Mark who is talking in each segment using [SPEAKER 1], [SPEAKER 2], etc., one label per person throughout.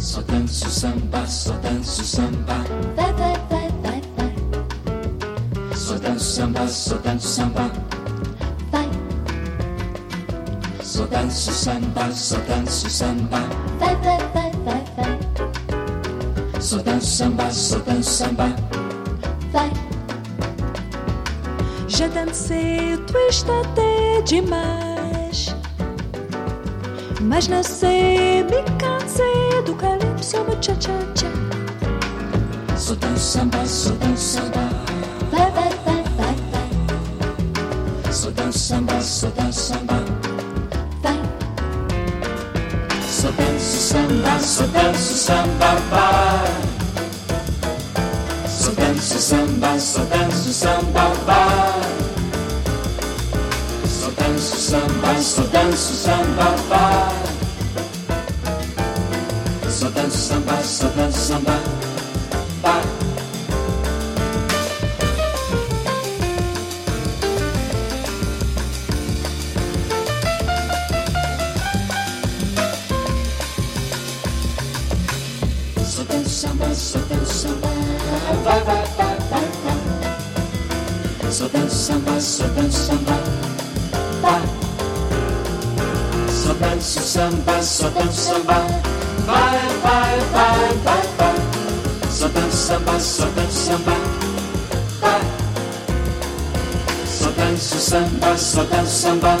[SPEAKER 1] Só danço samba, só danço samba.
[SPEAKER 2] Vai, vai, vai, vai, vai.
[SPEAKER 1] Só danço samba, só danço samba.
[SPEAKER 2] Vai,
[SPEAKER 1] Só danço samba, só danço samba.
[SPEAKER 2] vai, vai, vai, vai, vai.
[SPEAKER 1] Só danço samba, só danço samba.
[SPEAKER 2] Vai,
[SPEAKER 3] Já dancei o twist até demais. Mas não sei, me cansei do calypso cha-cha-cha.
[SPEAKER 1] Só danço samba, só danço samba.
[SPEAKER 2] vai, vai, vai, vai, vai.
[SPEAKER 1] Só danço samba, só danço samba.
[SPEAKER 2] Vai,
[SPEAKER 1] Só danço samba, só danço samba, vai. Só danço samba, só danço samba, vai. Só danço samba, só danço samba, vai. Samba, samba, danço samba, samba, vai, vai, vai, vai, vai. Só danço samba, só danço samba, vai. Só danço samba, samba, vai, vai, vai, samba, vai. Só danço samba, só danço samba,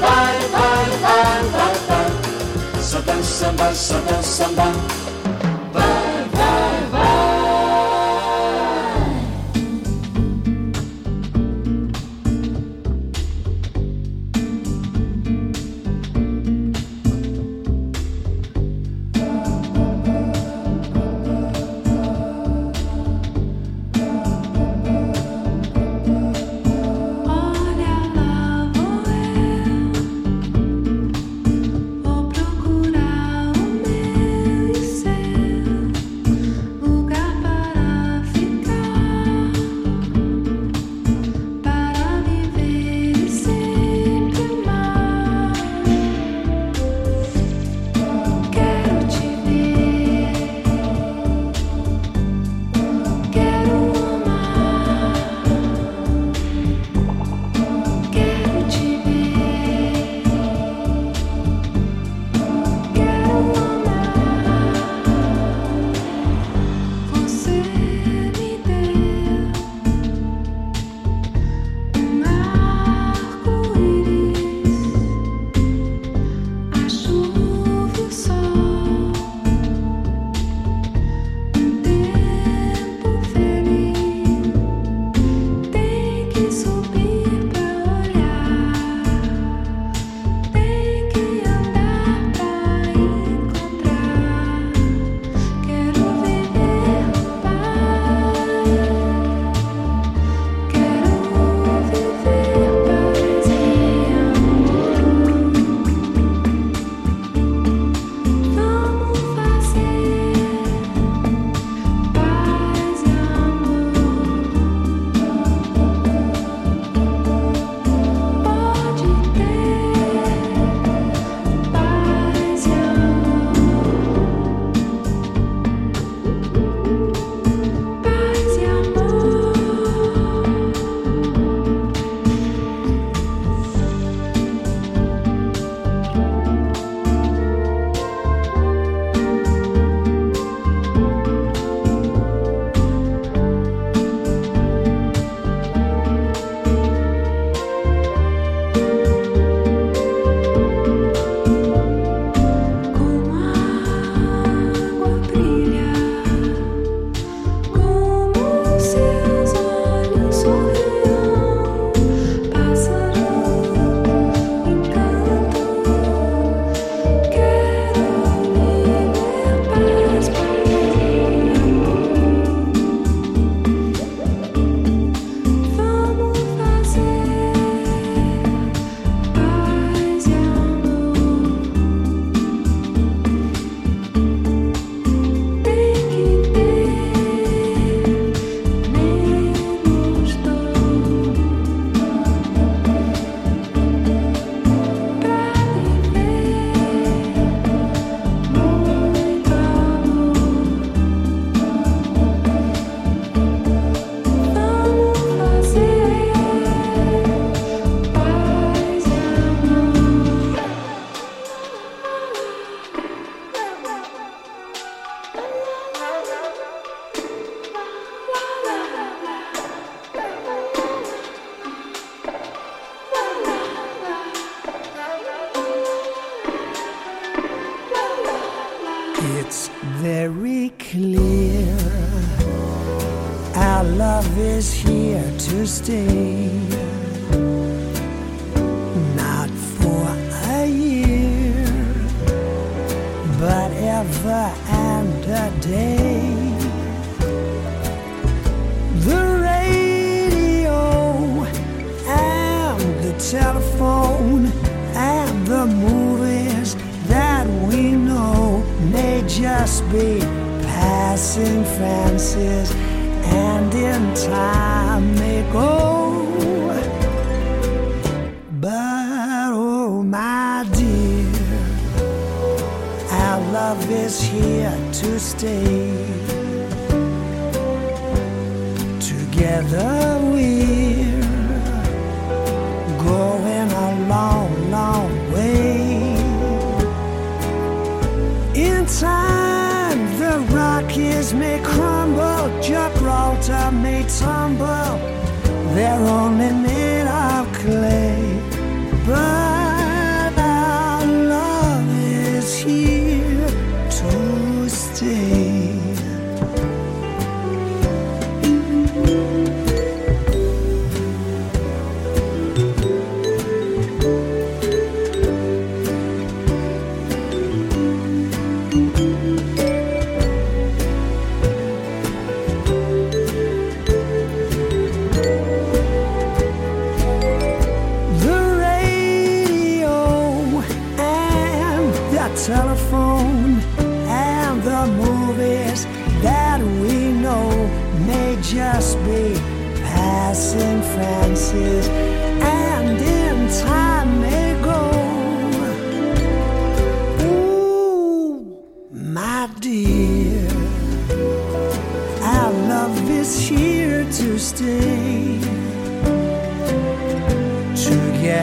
[SPEAKER 1] vai, vai, vai, vai, vai. Só danço samba, samba.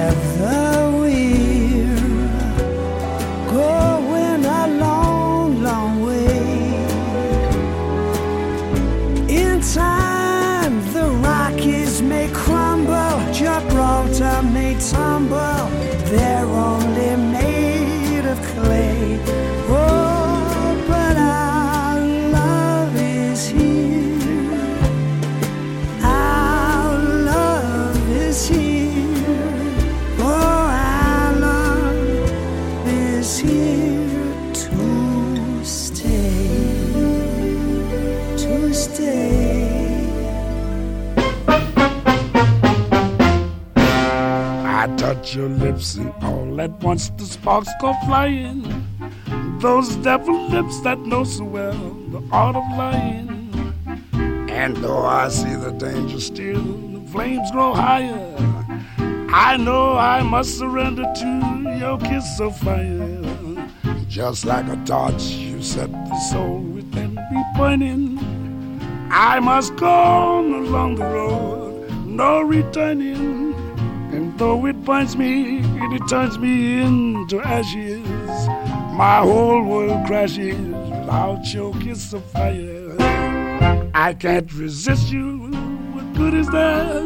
[SPEAKER 4] Together
[SPEAKER 5] once the sparks go flying. Those devil lips that know so well the art of lying. And though I see the danger still, the flames grow higher. I know I must surrender to your kiss of fire. Just like a torch, you set the soul within me burning. I must go on along the road, no returning. And though it burns me, and it turns me into ashes. My whole world crashes without your kiss of fire. I can't resist you. What good is there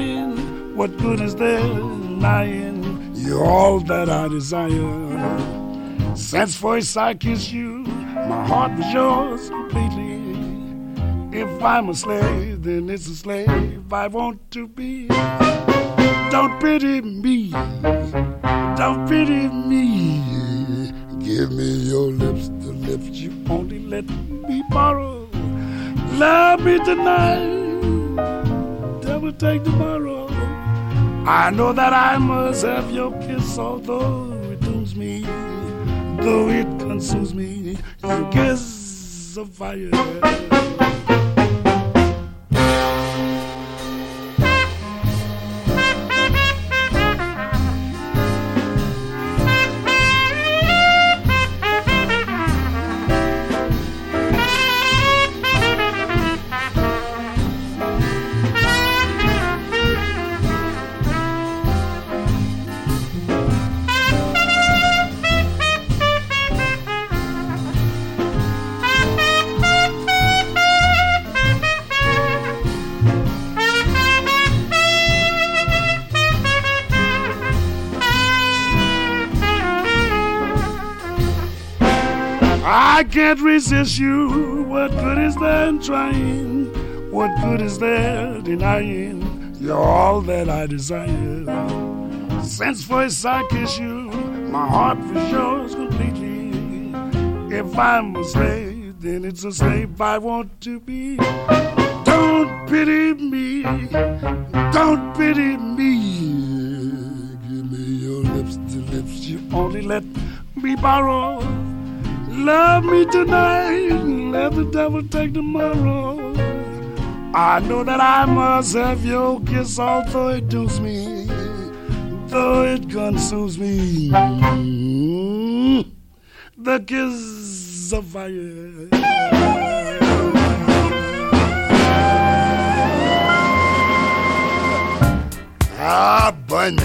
[SPEAKER 5] in? What good is there in lying? You're all that I desire. Since first I kissed you, my heart was yours completely. If I'm a slave, then it's a slave I want to be. Don't pity me. Don't pity me. Give me your lips, the lips you only let me borrow. Love me tonight. Devil take tomorrow. I know that I must have your kiss, although it dooms me, though it consumes me. Your kiss of fire. I can't resist you. What good is there in trying? What good is there denying? You're all that I desire. Since first I kiss you, my heart was yours completely. If I'm a slave, then it's a slave I want to be. Don't pity me, don't pity me. Give me your lips, the lips you only let me borrow. Love me tonight, let the devil take tomorrow. I know that I must have your kiss, although it dooms me, though it consumes me. The kiss of fire. Ah, burn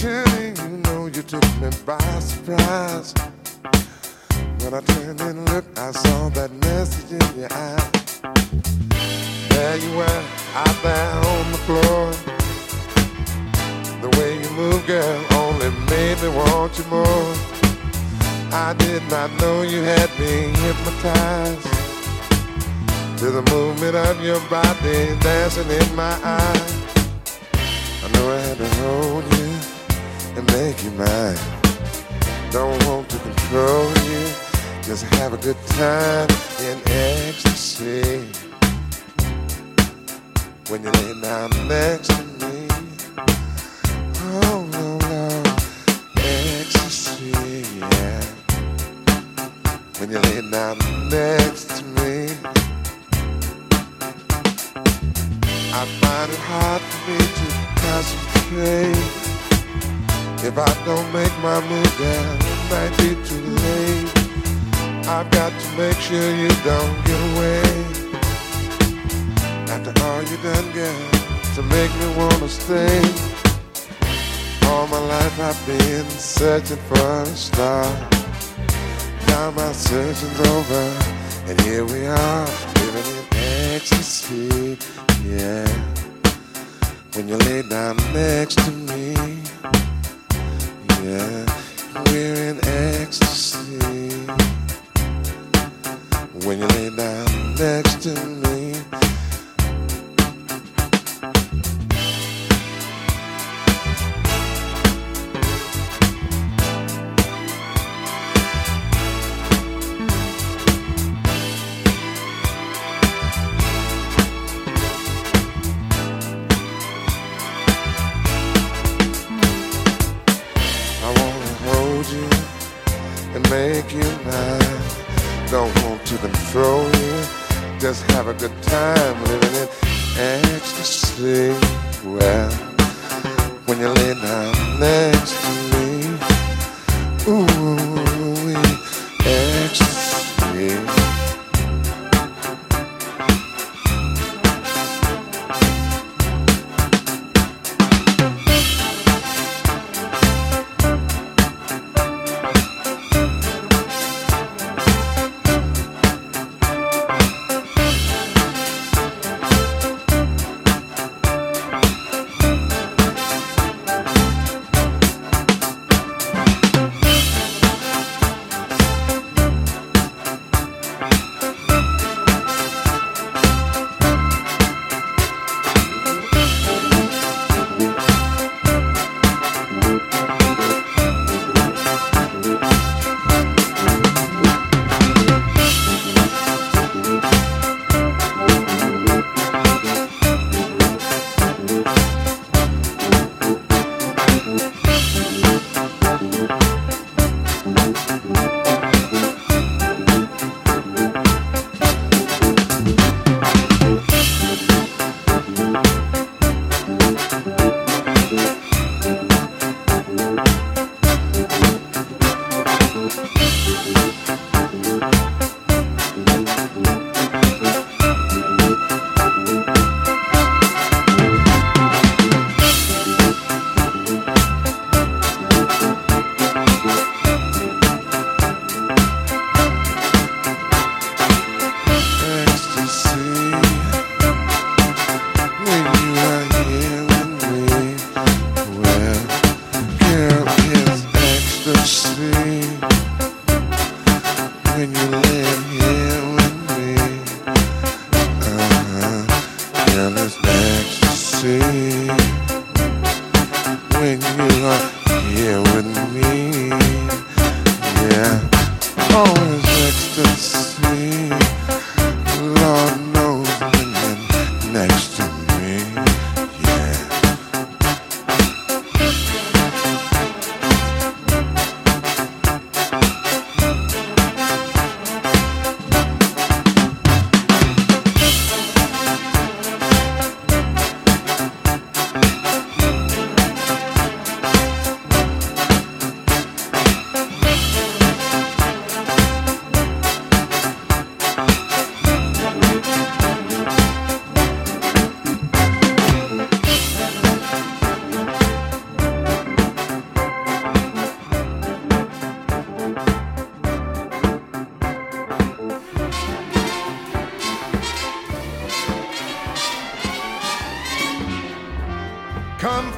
[SPEAKER 6] Surely you know you took me by surprise. When I turned and looked, I saw that message in your eye. There you were, out there on the floor. The way you move, girl, only made me want you more. I did not know you had me hypnotized to the movement of your body dancing in my eyes. I know I had to hold you make you mine. Don't want to control you, just have a good time in ecstasy. When you lay down next to me, oh no, no, ecstasy, yeah when you lay down next to me. I find it hard for me to concentrate. If I don't make my move, then it might be too late. I've got to make sure you don't get away. After all you done, girl, to make me wanna stay. All my life I've been searching for a star. Now my searching's over, and here we are, living in ecstasy. Yeah, when you lay down next to me, next to me.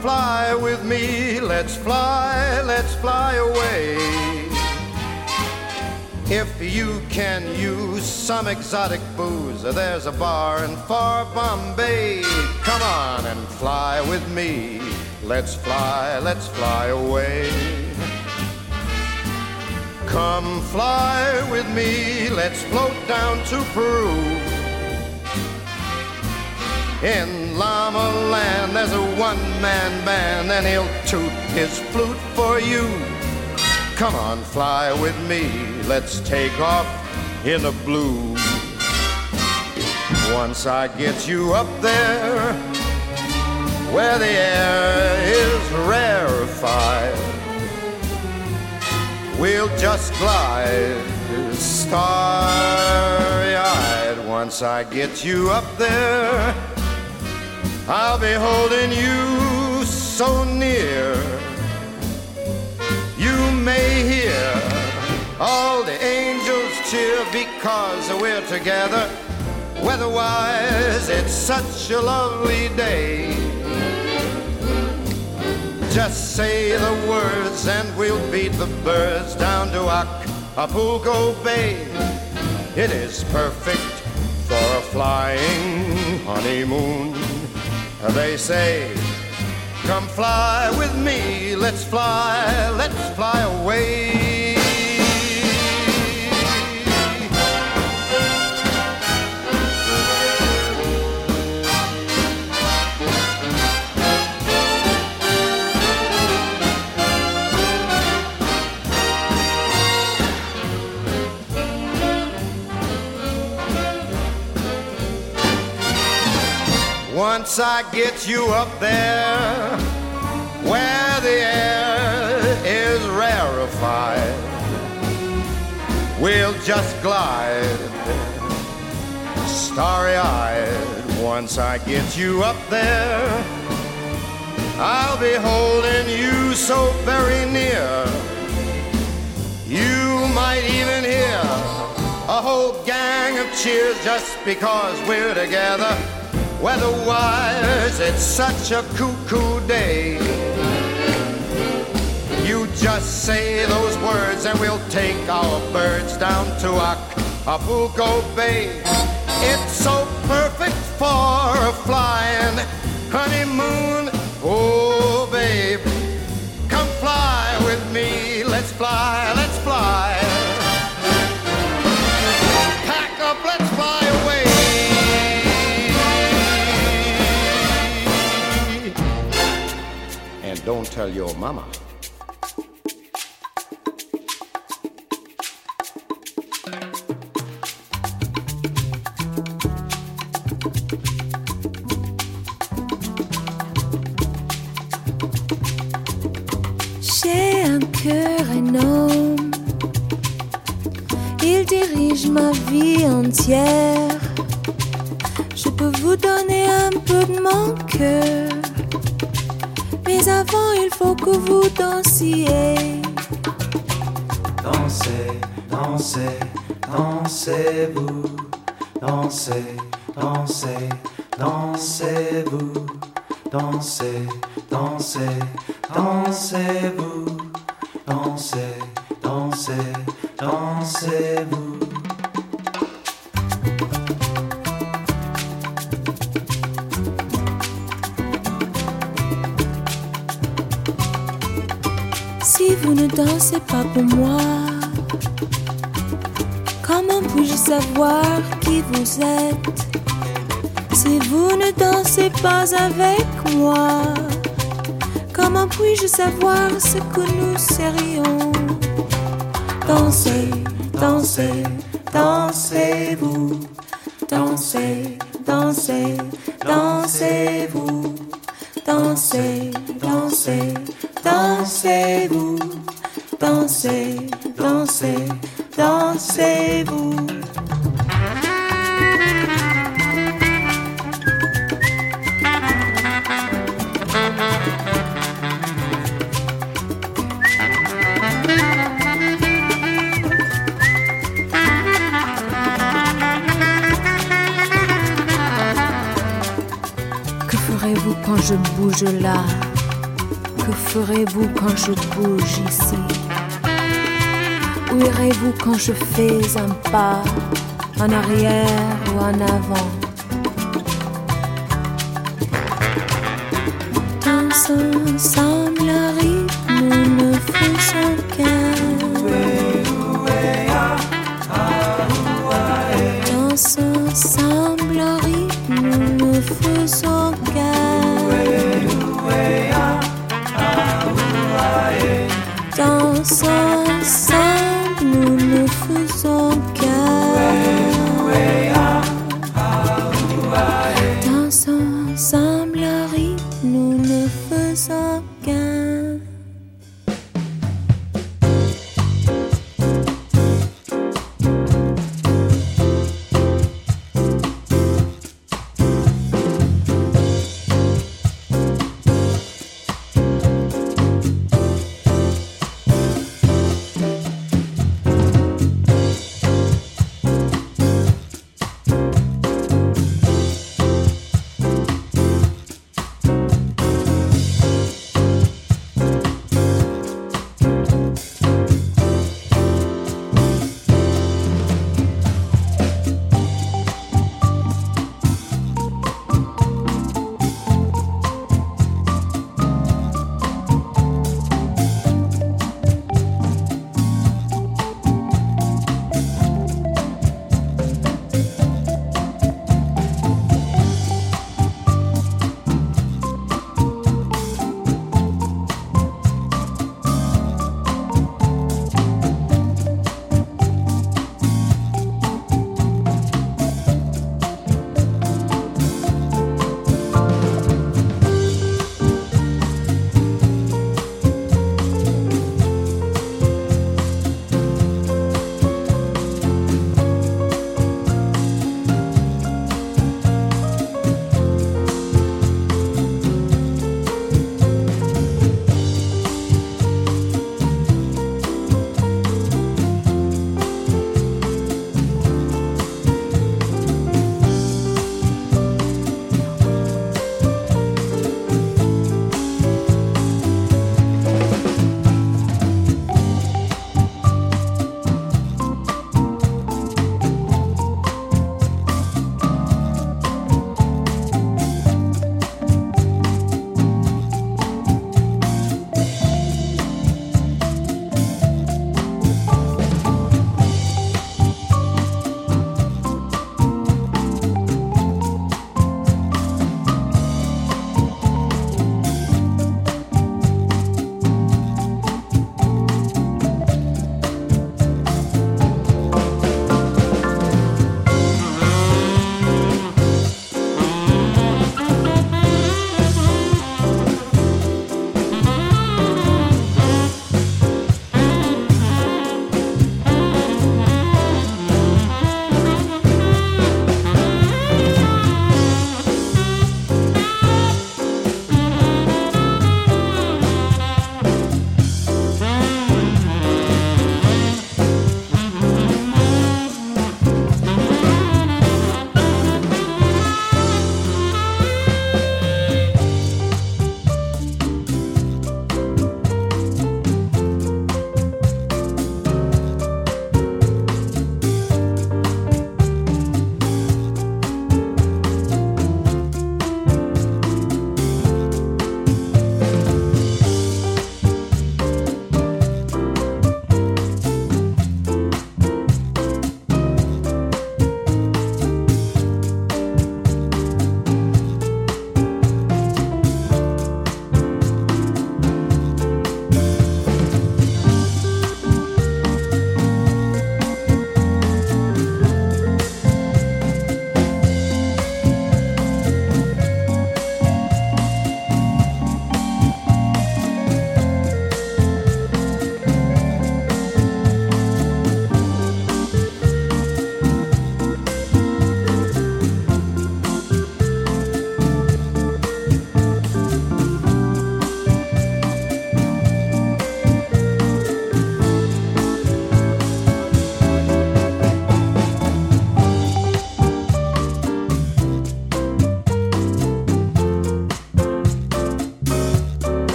[SPEAKER 7] Fly with me, let's fly, let's fly away. If you can use some exotic booze, there's a bar in far Bombay. Come on and fly with me. Let's fly, let's fly away. Come fly with me, let's float down to Peru. In Llama Land, there's a one man band, and he'll toot his flute for you. Come on, fly with me, let's take off in the blue. Once I get you up there, where the air is rarefied, we'll just glide starry eyed. Once I get you up there, I'll be holding you so near. You may hear all the angels cheer because we're together. Weatherwise, it's such a lovely day. Just say the words and we'll beat the birds down to Acapulco Bay. It is perfect for a flying honeymoon. They say, Come fly with me, let's fly, let's fly away. Once I get you up there where the air is rarefied, we'll just glide starry eyed. Once I get you up there, I'll be holding you so very near. You might even hear a whole gang of cheers just because we're together. Weatherwise, it's such a cuckoo day. You just say those words and we'll take our birds down to Acapulco Bay. It's so perfect for a flying honeymoon. Oh, babe, come fly with me. Let's fly. Don't tell your mama.
[SPEAKER 3] J'ai un cœur énorme, il dirige ma vie entière. Je peux vous donner un peu de mon cœur, il faut que vous dansiez.
[SPEAKER 8] Dansez, dansez, dansez-vous. Dansez, dansez, dansez-vous. Dansez, dansez, dansez-vous. Dansez, dansez,
[SPEAKER 3] pas avec moi? Comment puis-je savoir ce que nous serions? Dansez, dansez, dansez-vous, dansez, Où irez-vous quand je fais un pas En arrière ou en avant? Dansons ensemble à rythme, ne faisons qu'un Dansons ensemble à rythme, ne faisons qu'un Dansons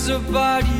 [SPEAKER 7] cares about you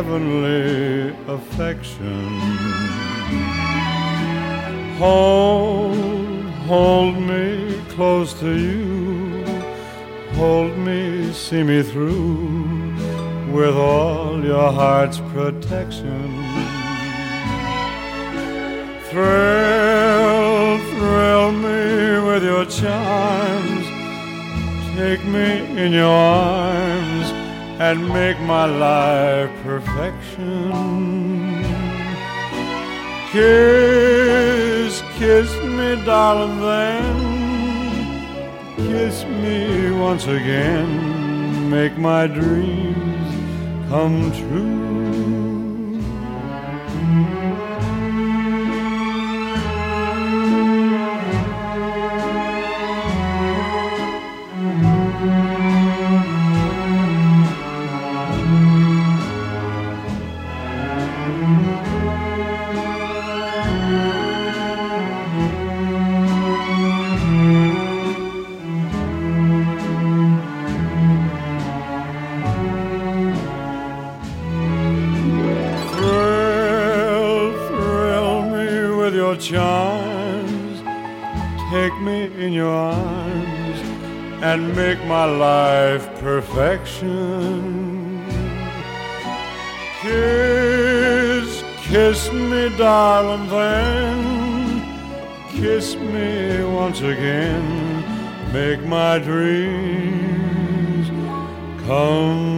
[SPEAKER 9] heavenly affection. Hold, hold me close to you. Hold me, see me through with all your heart's protection. Thrill, thrill me with your charms. Take me in your arms and make my life their perfection. Kiss, kiss me, darling, then kiss me once again. Make my dreams come true. life perfection. Kiss, kiss me, darling, then kiss me once again. Make my dreams come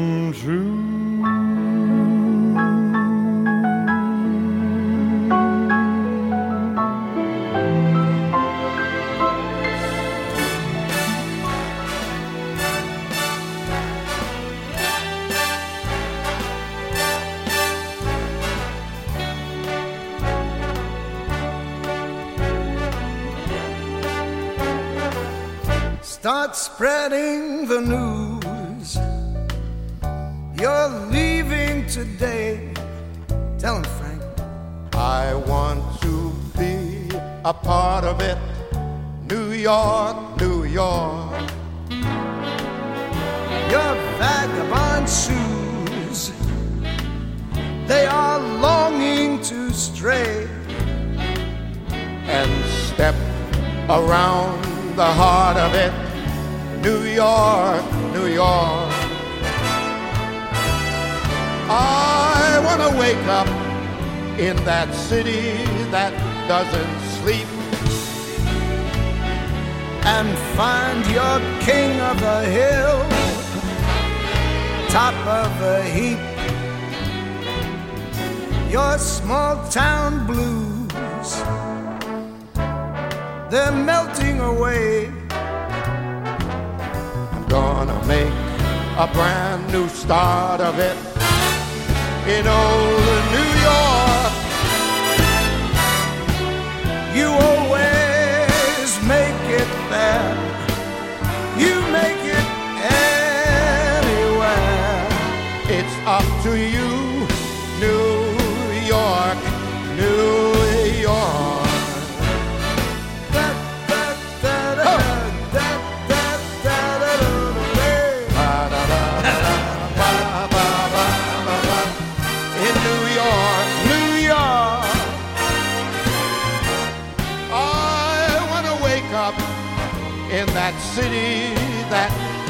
[SPEAKER 10] doesn't sleep
[SPEAKER 11] and find your king of the hill, top of the heap. Your small town blues, they're melting away.
[SPEAKER 10] I'm gonna make a brand new start of it
[SPEAKER 11] it there. You make it anywhere.
[SPEAKER 10] It's up to you,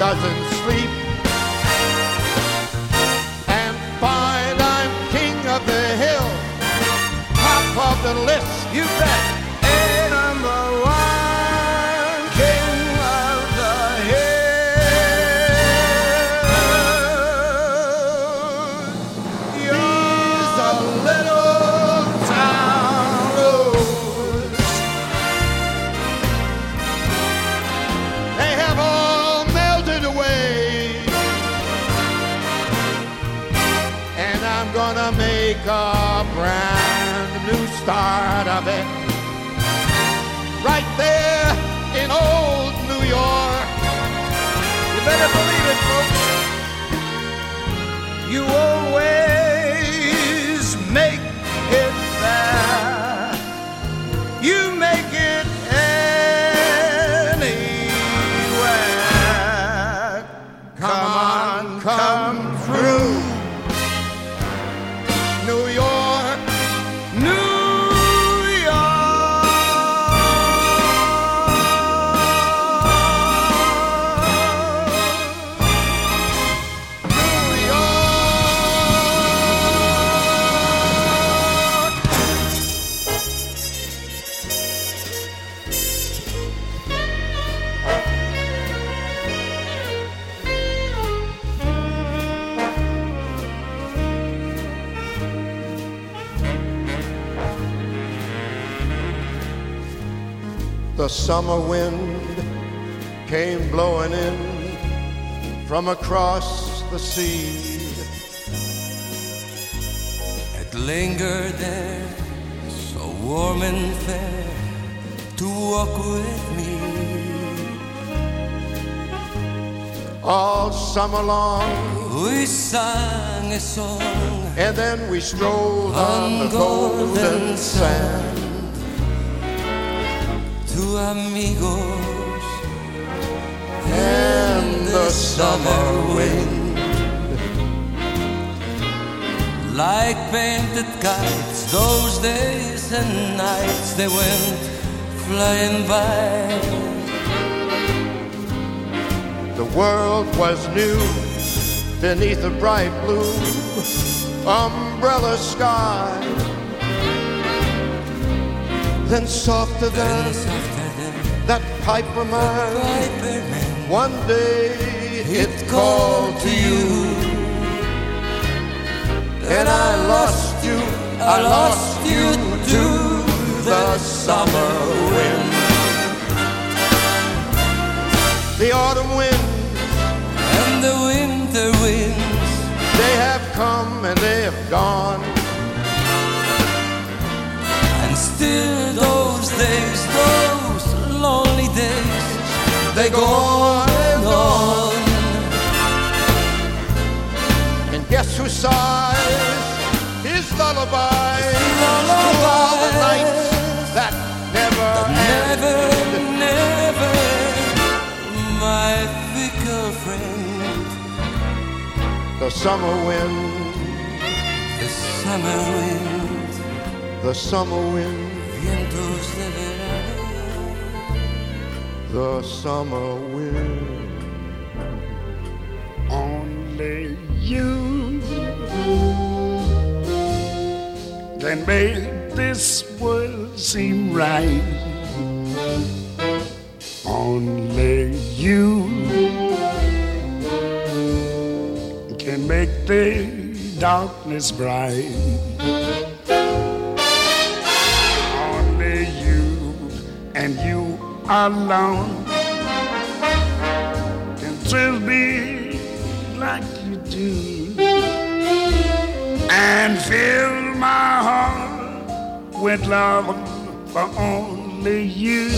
[SPEAKER 10] doesn't sleep and find I'm king of the hill, top of the list.
[SPEAKER 11] You
[SPEAKER 10] summer wind came blowing in from across the sea.
[SPEAKER 12] It lingered there, so warm and fair, to walk with me.
[SPEAKER 10] All summer long,
[SPEAKER 12] We sang a song
[SPEAKER 10] and then we strolled on
[SPEAKER 12] on
[SPEAKER 10] the golden
[SPEAKER 12] golden
[SPEAKER 10] sand.
[SPEAKER 12] To amigos
[SPEAKER 10] And the summer wind
[SPEAKER 12] like painted kites. Those days and nights they went flying by.
[SPEAKER 10] The world was new beneath a bright blue umbrella sky. Then softer than
[SPEAKER 12] And softer than
[SPEAKER 10] that pipe of mine,
[SPEAKER 12] Piper Man,
[SPEAKER 10] one day it
[SPEAKER 12] it
[SPEAKER 10] called to you, and I lost you, I lost you to the summer wind. The autumn wind,
[SPEAKER 12] and the winter winds.
[SPEAKER 10] they have come and they have gone.
[SPEAKER 12] And still those days, those lonely days,
[SPEAKER 10] they go on and on. And guess who sighs his lullaby? Lullaby. All the nights that never, that never, never, my fickle friend.
[SPEAKER 12] The summer wind.
[SPEAKER 10] The summer wind
[SPEAKER 12] vientos de verano,
[SPEAKER 10] the summer wind.
[SPEAKER 5] Only you can make this world seem right. Only you can make the darkness bright. And you alone can thrill me like you do and fill my heart with love for only you.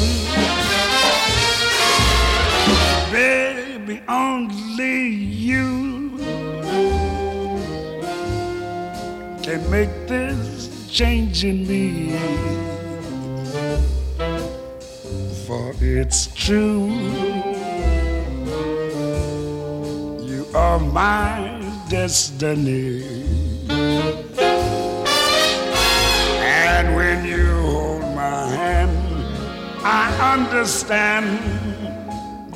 [SPEAKER 5] Baby, only you can make this change in me. It's true, you are my destiny. And when you hold my hand, I understand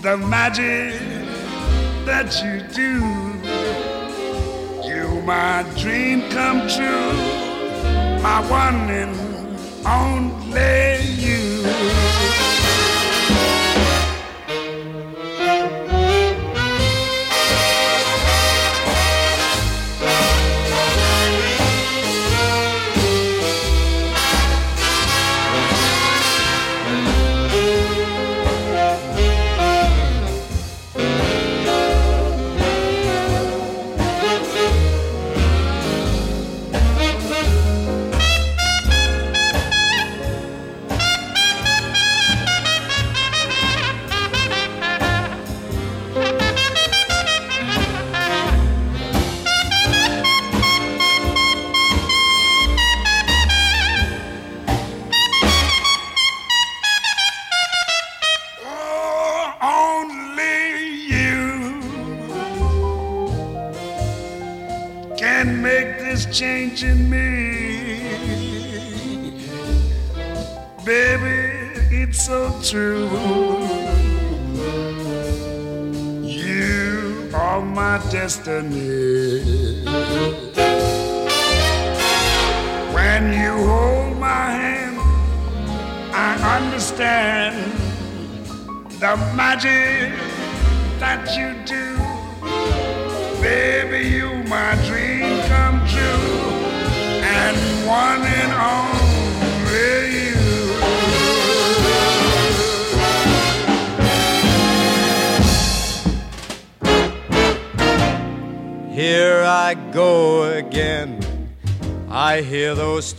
[SPEAKER 5] the magic that you do. You, my dream come true, my one and only you.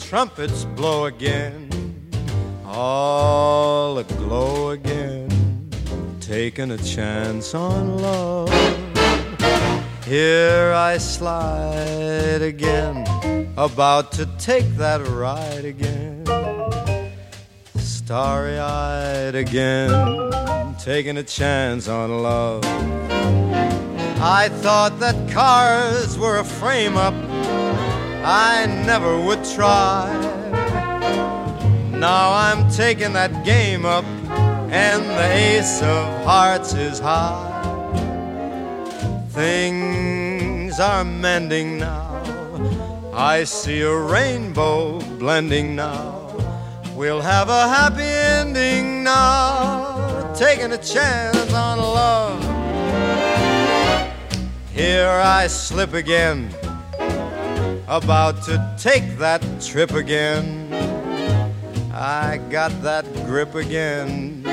[SPEAKER 7] Trumpets blow again. All aglow again. Taking a chance on love. Here I slide again. About to take that ride again. Starry eyed again. Taking a chance on love. I thought that cars were a frame up I never would try. Now I'm taking that game up, and the ace of hearts is high. Things are mending now. I see a rainbow blending now. We'll have a happy ending now. Taking a chance on love. Here I slip again, about to take that trip again. I got that grip again,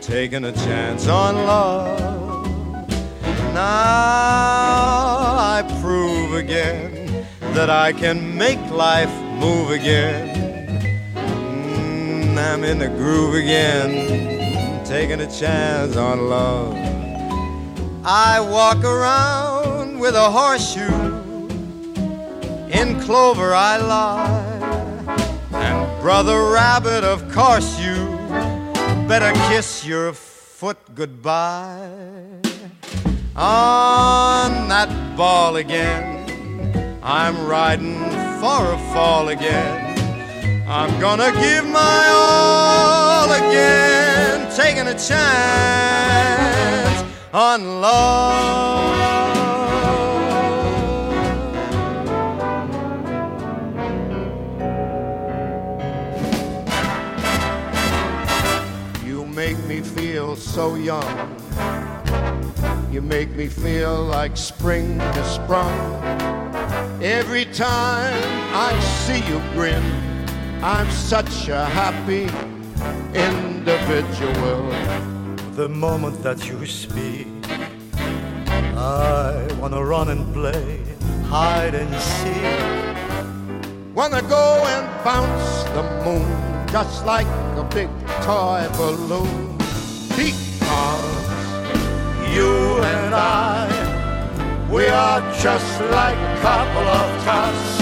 [SPEAKER 7] taking a chance on love. Now I prove again that I can make life move again. Mm, I'm in the groove again, taking a chance on love. I walk around with a horseshoe. In clover I lie. And brother rabbit, of course you better kiss your foot goodbye.
[SPEAKER 10] on that ball again. I'm riding for a fall again. I'm gonna give my all again, taking a chance on love. So young. You make me feel like spring has sprung. Every time I see you grin, I'm such a happy individual.
[SPEAKER 13] The moment that you speak, I wanna run and play hide and seek.
[SPEAKER 10] Wanna go and bounce the moon just like a big toy balloon.
[SPEAKER 13] You and I, we are just like a couple of tots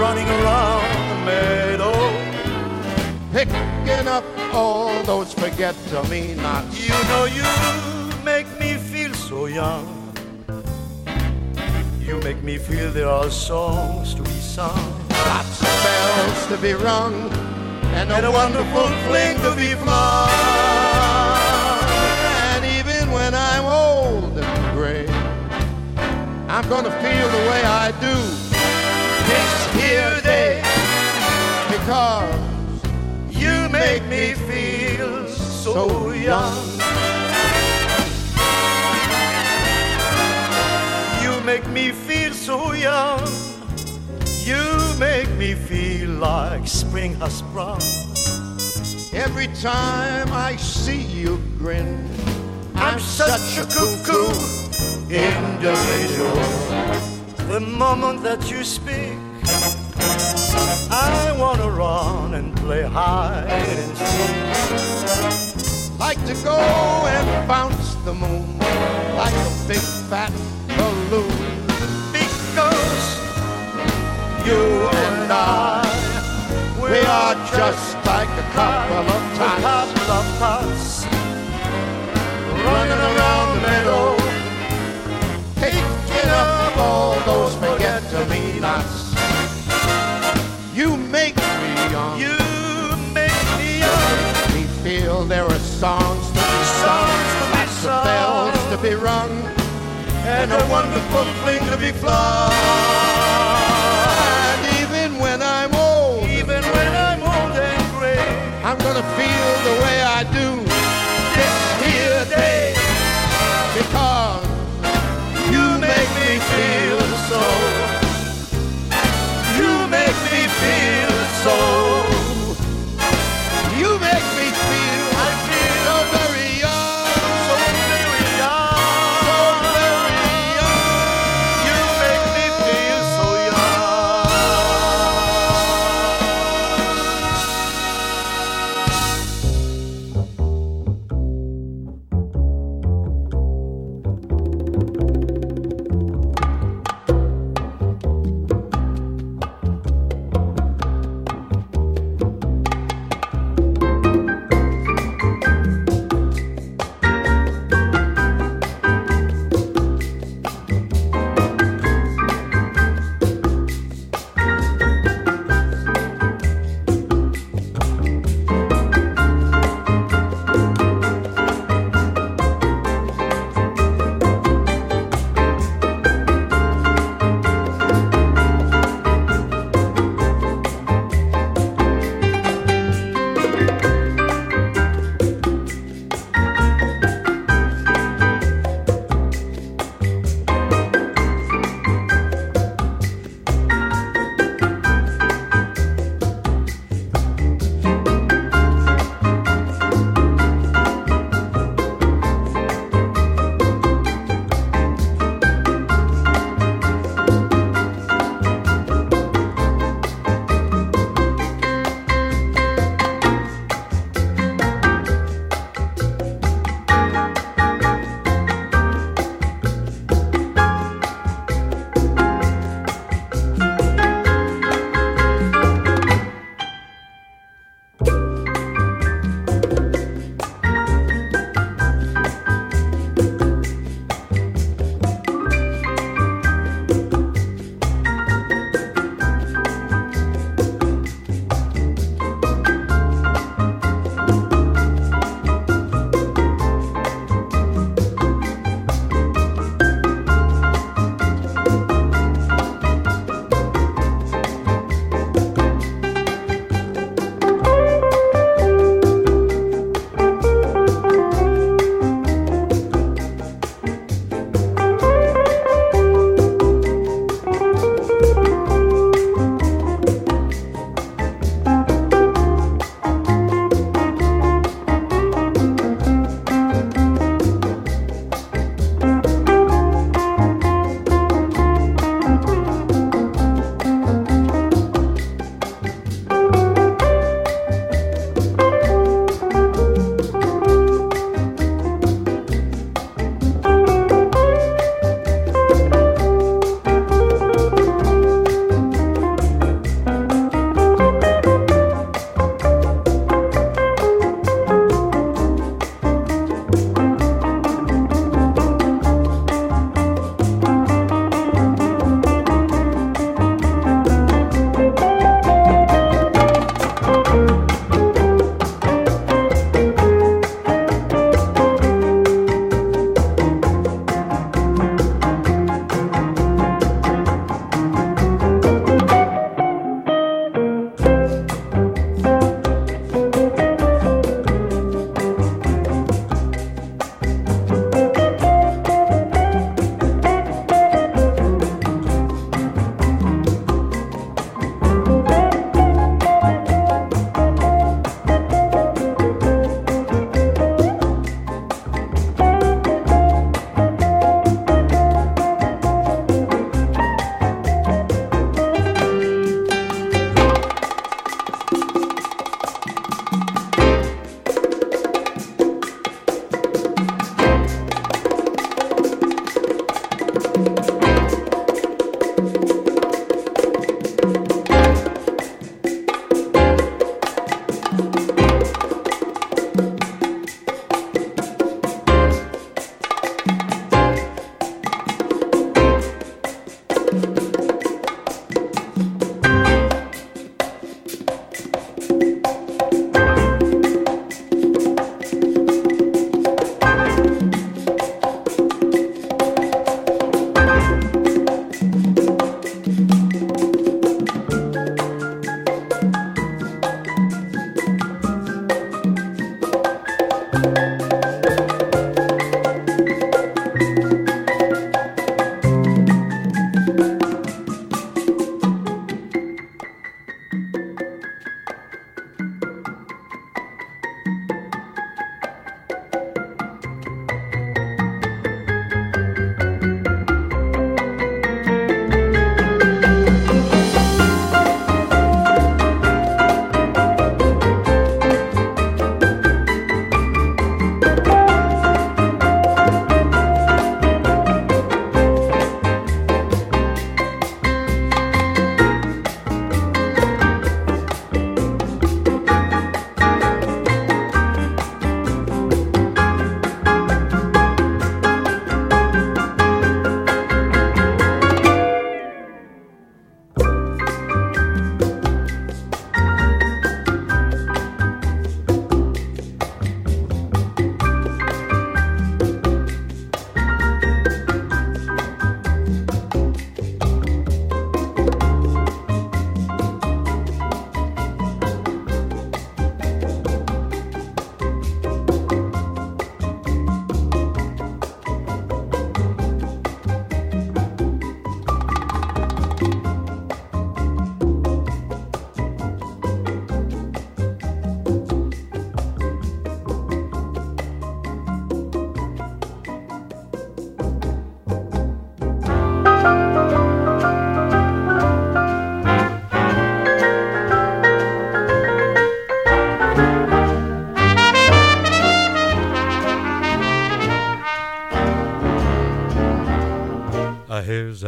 [SPEAKER 13] running around the meadow.
[SPEAKER 10] picking up all those forget-to-me-nots.
[SPEAKER 13] You know you make me feel so young. You make me feel there are songs to be sung.
[SPEAKER 10] Lots of bells to be rung and a wonderful fling to be flung. And even when I'm old and gray, I'm gonna feel the way I do this here day because
[SPEAKER 13] You make me feel so young. You make me feel so young. Make me feel like spring has sprung.
[SPEAKER 10] Every time I see you grin,
[SPEAKER 13] I'm such a cuckoo individual. The moment that you speak, I wanna run and play hide and seek.
[SPEAKER 10] like to go and bounce the moon like a big fat balloon.
[SPEAKER 13] You and I,
[SPEAKER 10] We are just like a couple of tots
[SPEAKER 13] couple of tots
[SPEAKER 10] running around the meadow, picking up all those forget-to-me-nots. You make me young.
[SPEAKER 13] You make me young.
[SPEAKER 10] me feel there are songs to be sung,
[SPEAKER 13] Songs to be
[SPEAKER 10] lots of bells to be rung, and a wonderful fling to be flung.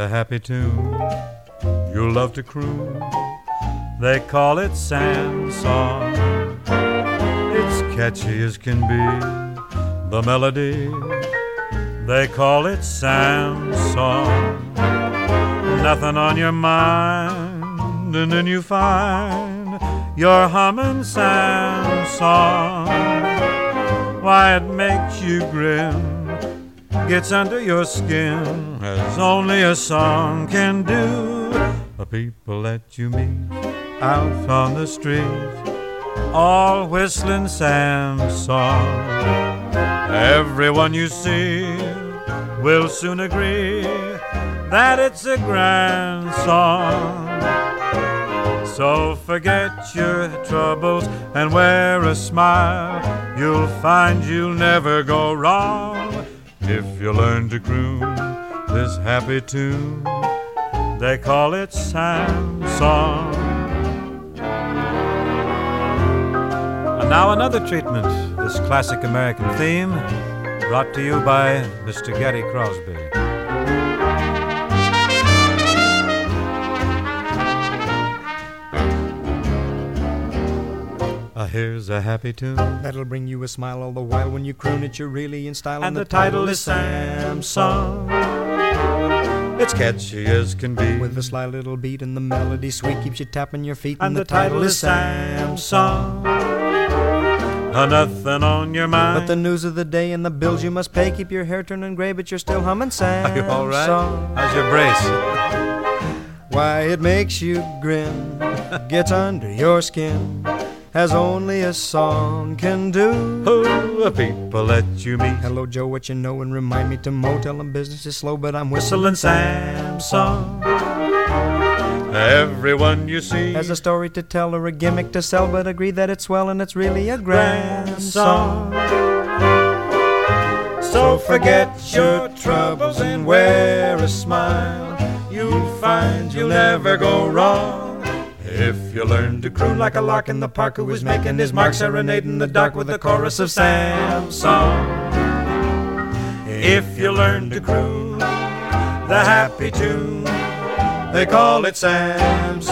[SPEAKER 9] A happy tune you love to croon. They call it Sam's song. It's catchy as can be, the melody. They call it Sam's song. Nothing on your mind, and then you find you're humming Sam's song. Why it makes you grin, gets under your skin, only a song can do. The people that you meet out on the street, all whistling Sam's song. Everyone you see will soon agree that it's a grand song. So forget your troubles and wear a smile. You'll find you'll never go wrong if you learn to croon this happy tune. They call it Sam's song. And now another treatment, this classic American theme, brought to you by Mr. Gary Crosby. Uh, here's a happy tune.
[SPEAKER 14] That'll bring you a smile all the while when you croon it. You're really in style.
[SPEAKER 9] And the title is Sam's Song. It's catchy as can be.
[SPEAKER 14] With a sly little beat and the melody sweet keeps you tapping your feet.
[SPEAKER 9] And the title is Sam's Song. Uh, nothing on your mind.
[SPEAKER 14] But the news of the day and the bills you must pay keep your hair turning gray, but you're still humming Sam's
[SPEAKER 9] Are you all right?
[SPEAKER 14] song.
[SPEAKER 9] How's your brace?
[SPEAKER 14] Why it makes you grin, gets under your skin, as only a song can do.
[SPEAKER 9] Who the people that you meet?
[SPEAKER 14] Hello, Joe, what you know, and remind me to motel and business is slow, but I'm
[SPEAKER 9] Whistling
[SPEAKER 14] whistling
[SPEAKER 9] Sam's song. Everyone you see
[SPEAKER 14] Has a story to tell or a gimmick to sell, but agree that it's swell and it's really a grand song.
[SPEAKER 9] So forget your troubles and wear a smile. You'll find you'll never go wrong. If you learn to croon like a lark in the park who is making his mark, serenading the dark with a chorus of Sam's song. If you learn to croon the happy tune, they call it Sam's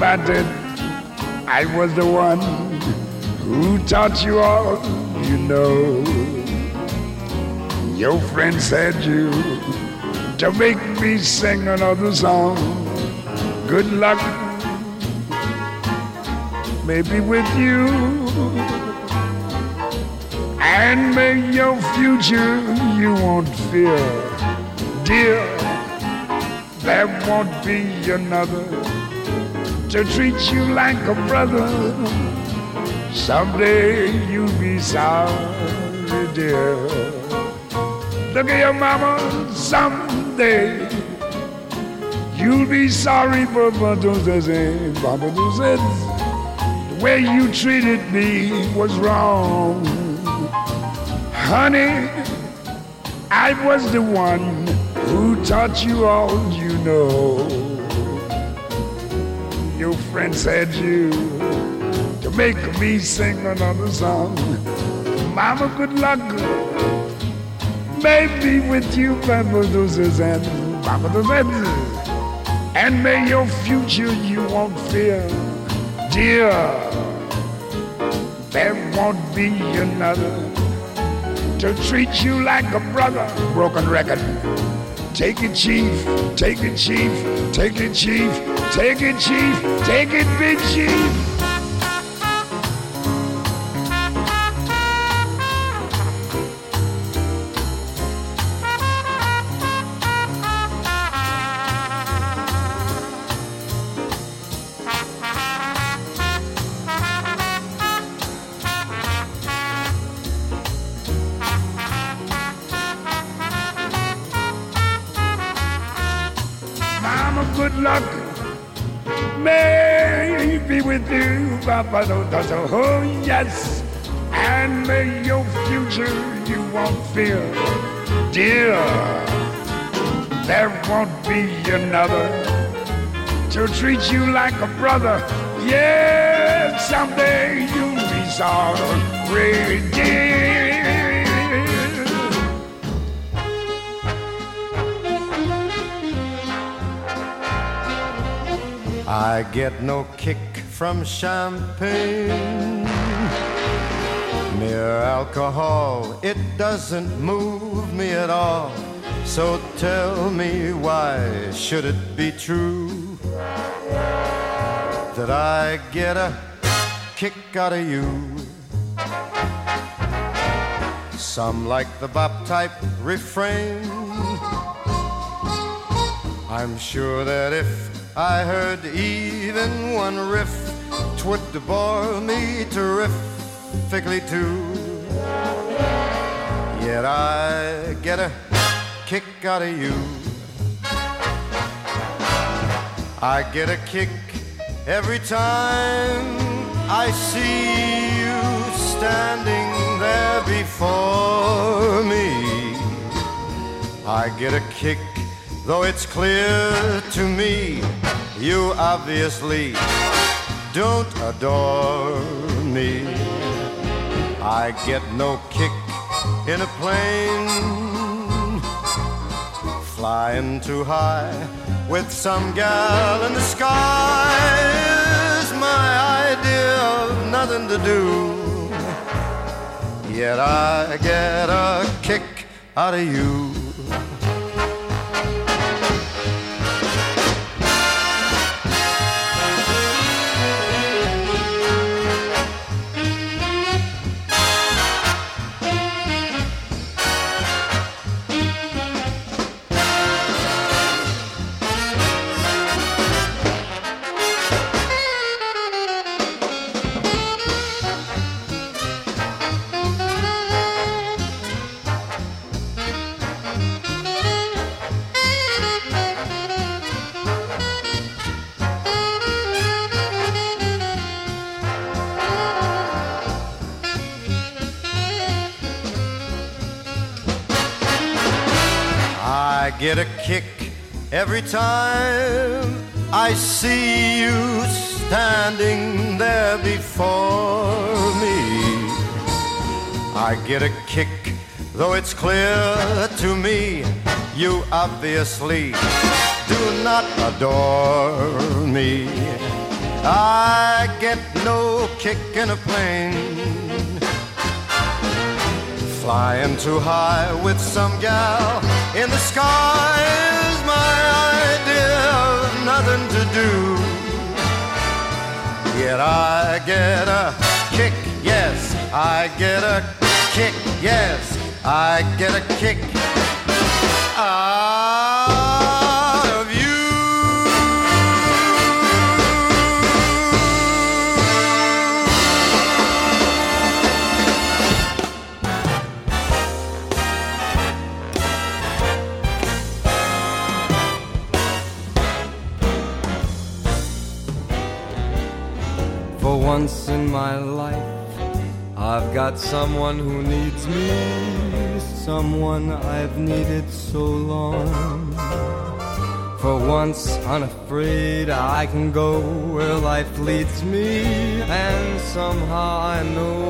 [SPEAKER 5] But it, I was the one who taught you all you know. Your friend said you to make me sing another song. Good luck maybe with you. And may your future you won't fear, dear. There won't be another to treat you like a brother. Someday you'll be sorry, dear. Look at your mama someday. You'll be sorry for Papa says the way you treated me was wrong. Honey, I was the one who taught you all you know. Your friend said you to make me sing another song. Mama, good luck. Maybe with you, Papa Doses and Papa Doses. And may your future you won't fear, dear. There won't be another to treat you like a brother. Broken record. Take it, chief. Take it, chief. Take it, chief. Take it, chief. Take it, big chief. Yes. And may your future you won't fear, dear. There won't be another to treat you like a brother. Yes, someday you'll be sorry, dear.
[SPEAKER 7] I get no kick from champagne. Mere alcohol, it doesn't move me at all. So tell me why should it be true that I get a kick out of you? Some like the bop type refrain. I'm sure that if I heard even one riff, twould bore me terrifically too. Yet I get a kick out of you. I get a kick every time I see you standing there before me. I get a kick Though it's clear to me you obviously don't adore me. I get no kick in a plane flying too high with some gal in the sky is my idea of nothing to do. Yet I get a kick out of you. Get a kick every time I see you standing there before me. I get a kick, though it's clear to me you obviously do not adore me. I get no kick in a plane Flying too high with some gal. In the sky is my idea of nothing to do. Yet I get a kick, yes, I get a kick, yes, I get a kick. Out
[SPEAKER 12] once in my life, I've got someone who needs me, someone I've needed so long. For once, unafraid, I can go where life leads me, and somehow I know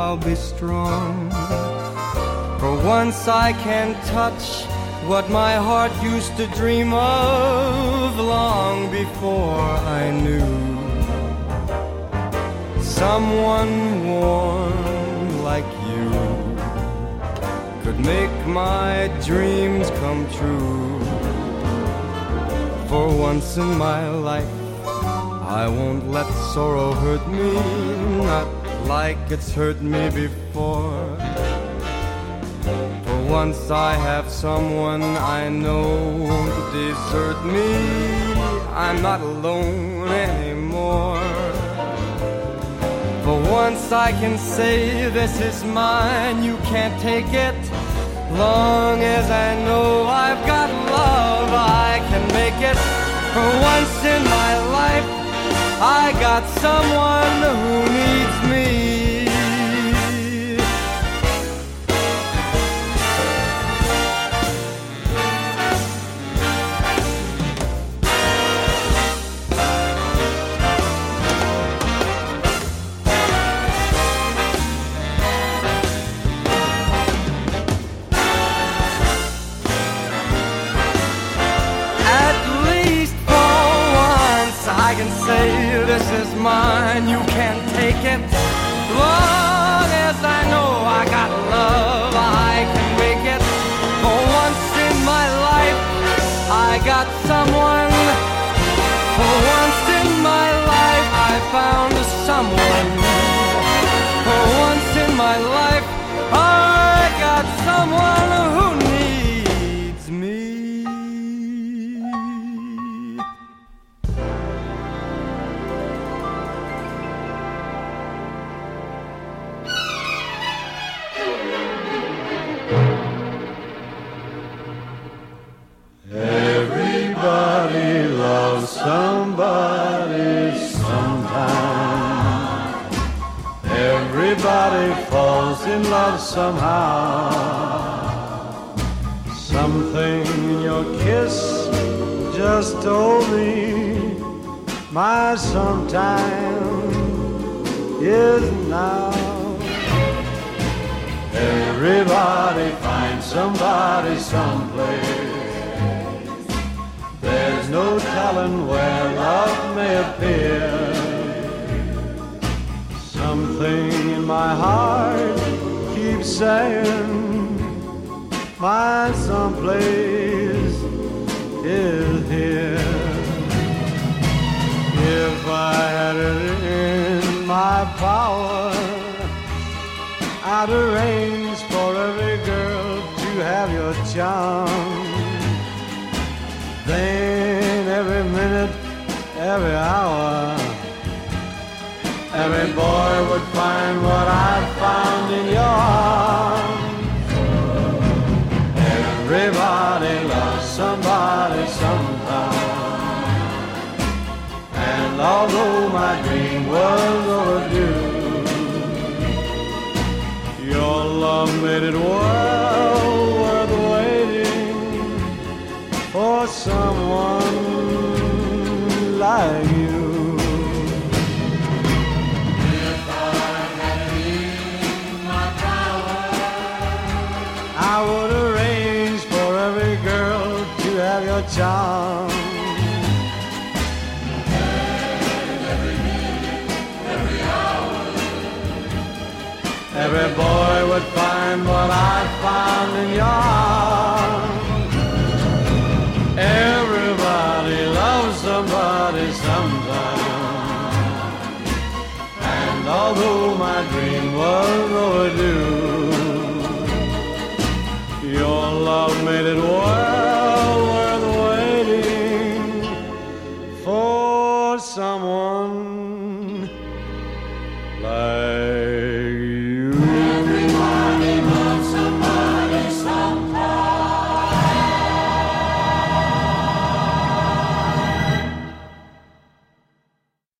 [SPEAKER 12] I'll be strong. For once, I can touch
[SPEAKER 7] what my heart used to dream of long before I knew someone warm like you could make my dreams come true. For once in my life, I won't let sorrow hurt me, not like it's hurt me before. For once I have someone I know won't desert me. I'm not alone anymore. For once I can say this is mine, you can't take it. Long as I know I've got love, I can make it. For once in my life, I got someone who needs me. Mine, you can't take it. Long
[SPEAKER 15] somebody sometime. Everybody falls in love somehow. Something in your kiss just told me my sometime is now. Everybody finds somebody someplace. There's no telling where love may appear. Something in my heart keeps saying my someplace is here. If I had it in my power, I'd arrange for every girl to have your charm. Then every minute, every hour, every boy would find what I found in your arms. Everybody loves somebody sometime. And although my dream was overdue, your love made it well someone like you. If I had in my power, I would arrange for every girl to have your charm. Every minute, every hour, every boy would find what I found in your arms. Although my dream was overdue, your love made it well worth waiting for someone